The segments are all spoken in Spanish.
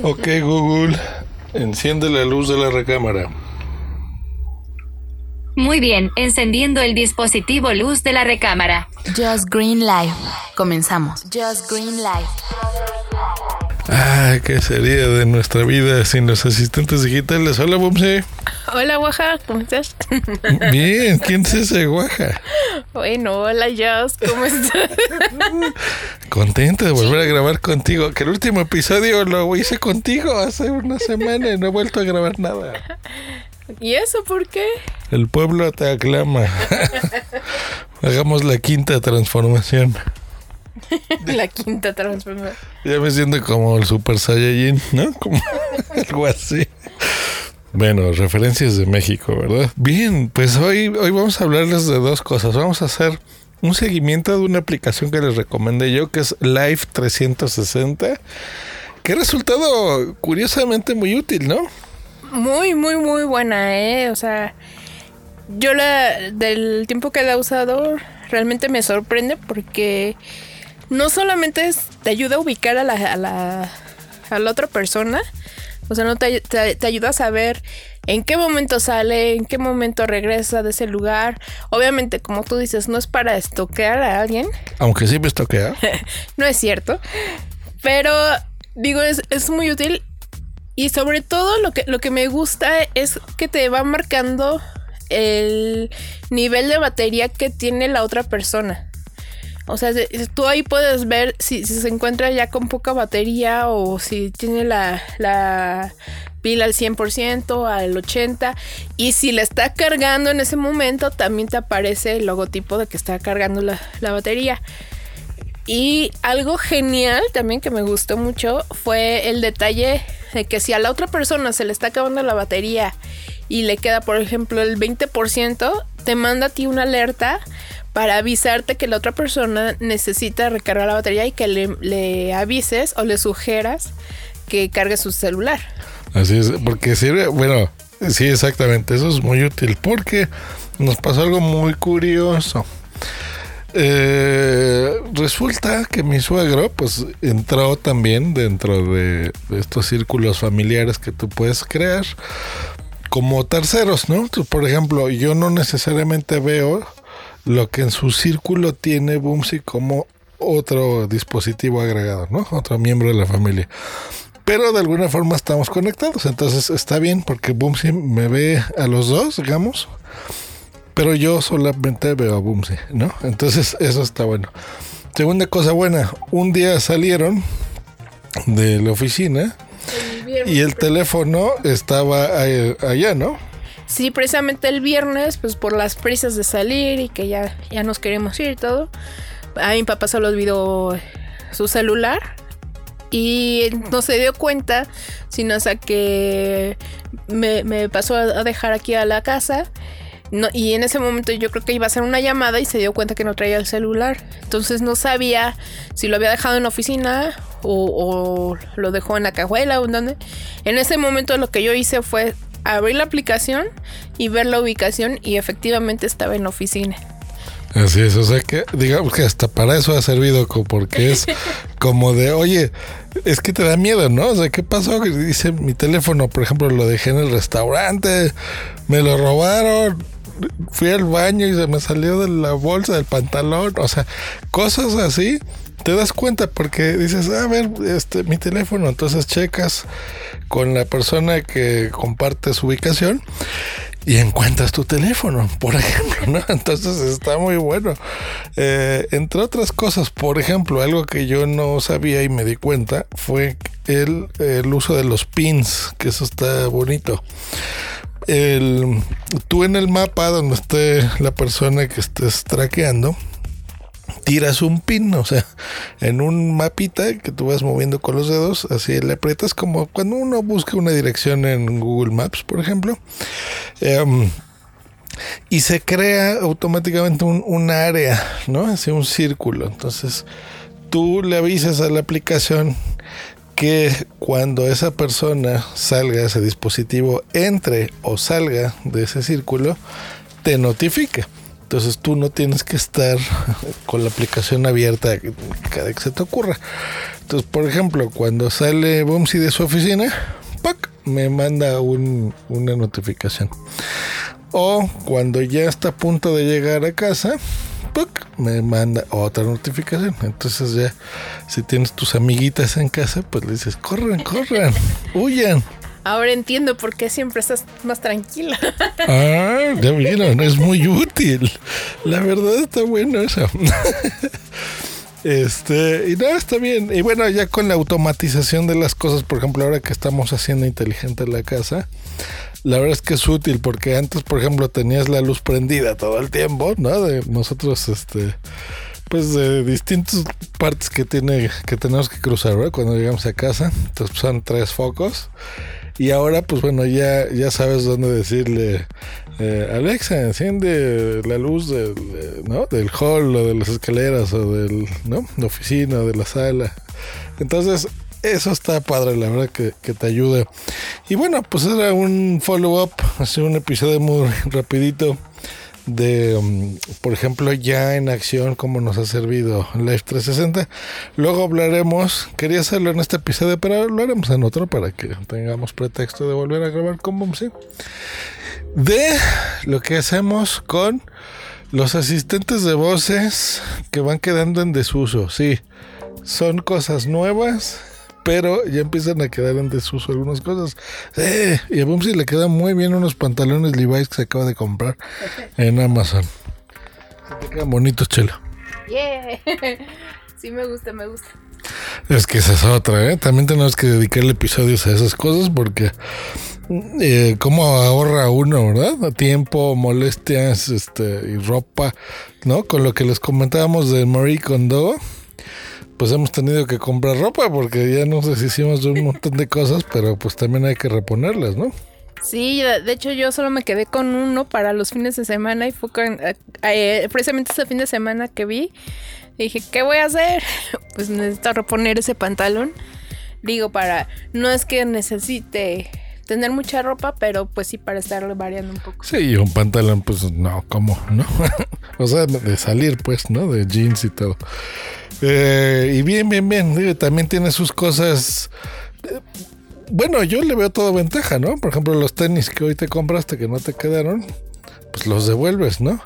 Ok, Google, enciende la luz de la recámara. Muy bien, encendiendo el dispositivo luz de la recámara. Just Green Life. Comenzamos. Just Green Life. Ah, ¿qué sería de nuestra vida sin los asistentes digitales? Hola, Bumse. Hola, Guaja, ¿cómo estás? Bien, ¿quién es ese Guaja? Bueno, hola, Just, ¿cómo estás? Contento de volver a grabar contigo. Que el último episodio lo hice contigo hace una semana y no he vuelto a grabar nada. ¿Y eso por qué? El pueblo te aclama. Hagamos la quinta transformación. La quinta transformación. Ya me siento como el Super Saiyajin, ¿no? Como algo así. Bueno, referencias de México, ¿verdad? Bien, pues hoy, hoy vamos a hablarles de dos cosas. Vamos a hacer un seguimiento de una aplicación que les recomendé yo, que es Live 360, que ha resultado curiosamente muy útil, ¿no? Muy, muy, muy buena, ¿eh? O sea, yo la, del tiempo que la he usado, realmente me sorprende porque no solamente es, te ayuda a ubicar a la, a la, a la otra persona, o sea, no te, te, te, ayuda a saber en qué momento sale, en qué momento regresa de ese lugar. Obviamente, como tú dices, no es para estoquear a alguien. Aunque sí me estoquea. no es cierto. Pero, digo, es, es muy útil. Y sobre todo lo que, lo que me gusta es que te va marcando el nivel de batería que tiene la otra persona. O sea, tú ahí puedes ver si, se encuentra ya con poca batería o si tiene la, la pila al 100%, al 80%. Y si la está cargando en ese momento, también te aparece el logotipo de que está cargando la, la batería. Y algo genial también que me gustó mucho fue el detalle de que si a la otra persona se le está acabando la batería y le queda, por ejemplo, el 20%, te manda a ti una alerta para avisarte que la otra persona necesita recargar la batería y que le, avises o le sugieras que cargue su celular. Así es, porque sirve, bueno, sí, exactamente, eso es muy útil porque nos pasó algo muy curioso. Eh, resulta que mi suegro pues entró también dentro de, de, estos círculos familiares que tú puedes crear como terceros, ¿no? Por ejemplo, yo no necesariamente veo lo que en su círculo tiene Boomsy como otro dispositivo agregado, ¿no? Otro miembro de la familia. Pero de alguna forma estamos conectados, entonces está bien porque Boomsy me ve a los dos, digamos, pero yo solamente veo a Boomsy, ¿no? Entonces eso está bueno. Segunda cosa buena, un día salieron de la oficina y el teléfono estaba allá, ¿no? Sí, precisamente el viernes, pues por las prisas de salir y que ya, ya nos queremos ir y todo, a mi papá solo olvidó su celular y no se dio cuenta, sino hasta que me, me pasó a dejar aquí a la casa. Y en ese momento yo creo que iba a hacer una llamada y se dio cuenta que no traía el celular. Entonces no sabía si lo había dejado en la oficina o, o lo dejó en la cajuela o en donde. En ese momento lo que yo hice fue abrir la aplicación y ver la ubicación y efectivamente estaba en la oficina. Así es, o sea que digamos que hasta para eso ha servido porque es como de, oye, es que te da miedo, ¿no? O sea, ¿qué pasó? Dice mi teléfono, por ejemplo, lo dejé en el restaurante, me lo robaron, fui al baño y se me salió de la bolsa del pantalón, o sea, cosas así. Te das cuenta porque dices, a ver, este, mi teléfono, entonces checas con la persona que comparte su ubicación y encuentras tu teléfono, por ejemplo, ¿no? Entonces está muy bueno. Eh, entre otras cosas, por ejemplo, algo que yo no sabía y me di cuenta fue el, el uso de los pins, que eso está bonito. El, tú en el mapa donde esté la persona que estés traqueando, tiras un pin, o sea, en un mapita que tú vas moviendo con los dedos, así le aprietas como cuando uno busca una dirección en Google Maps, por ejemplo. Em, y se crea automáticamente un, área, ¿no? Así un círculo. Entonces, tú le avisas a la aplicación que cuando esa persona salga, ese dispositivo entre o salga de ese círculo, te notifica. Entonces tú no tienes que estar con la aplicación abierta cada que se te ocurra. Entonces, por ejemplo, cuando sale Bumsy de su oficina, me manda una notificación. O cuando ya está a punto de llegar a casa, me manda otra notificación. Entonces ya, si tienes tus amiguitas en casa, pues le dices, corran, corran, huyan. Ahora entiendo por qué siempre estás más tranquila. Ah, ya vieron, es muy útil. La verdad está bueno eso. Este, y nada, está bien. Y bueno, ya con la automatización de las cosas, por ejemplo, ahora que estamos haciendo inteligente la casa, la verdad es que es útil porque antes, por ejemplo, tenías la luz prendida todo el tiempo, ¿no? De nosotros, este, pues de distintas partes que tiene, que tenemos que cruzar, ¿verdad? Cuando llegamos a casa, entonces son tres focos. Y ahora, pues bueno, ya, ya sabes dónde decirle, eh, Alexa, enciende la luz del, ¿no? del hall o de las escaleras o del, ¿no? la oficina o de la sala. Entonces, eso está padre, la verdad que, te ayuda. Y bueno, pues era un follow-up, así un episodio muy rapidito de, um, por ejemplo, ya en acción, cómo nos ha servido Live 360. Luego hablaremos, quería hacerlo en este episodio, pero lo haremos en otro para que tengamos pretexto de volver a grabar con Boomsy. De lo que hacemos con los asistentes de voces que van quedando en desuso. Sí, son cosas nuevas pero ya empiezan a quedar en desuso algunas cosas. y a Bumsy le quedan muy bien unos pantalones Levi's que se acaba de comprar en Amazon. Se quedan bonitos, chelo. Yeah. Sí, me gusta, me gusta. Es que esa es otra, ¿eh? También tenemos que dedicarle episodios a esas cosas porque eh, cómo ahorra uno, ¿verdad? Tiempo, molestias, este, y ropa, ¿no? Con lo que les comentábamos de Marie Kondo pues hemos tenido que comprar ropa porque ya nos deshicimos de un montón de cosas, pero pues también hay que reponerlas, ¿no? Sí, de hecho yo solo me quedé con uno para los fines de semana y fue eh, eh, precisamente ese fin de semana que vi. Dije, ¿qué voy a hacer? Pues necesito reponer ese pantalón. Digo, para, no es que necesite tener mucha ropa, pero pues sí para estarlo variando un poco. Sí, un pantalón, pues no, ¿cómo? ¿No? o sea, de salir, pues, ¿no? De jeans y todo. Eh, y bien, bien, bien. También tiene sus cosas. Eh, bueno, yo le veo toda ventaja, ¿no? Por ejemplo, los tenis que hoy te compraste que no te quedaron, pues los devuelves, ¿no?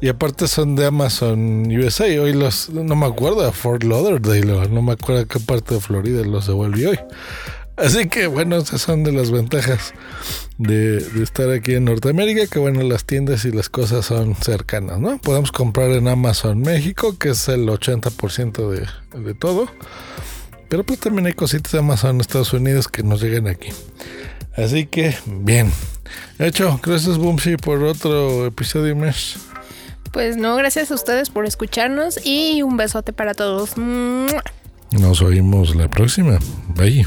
Y aparte son de Amazon USA. Hoy los, no me acuerdo, Fort Lauderdale, no me acuerdo qué parte de Florida los devolví hoy. Así que bueno, esas son de las ventajas de, estar aquí en Norteamérica, que bueno, las tiendas y las cosas son cercanas, ¿no? Podemos comprar en Amazon México, que es el 80% de, de todo. Pero pues también hay cositas de Amazon Estados Unidos que nos llegan aquí. Así que, bien. Hecho, gracias Boomsy por otro episodio más. Pues no, gracias a ustedes por escucharnos y un besote para todos. Nos oímos la próxima. Bye.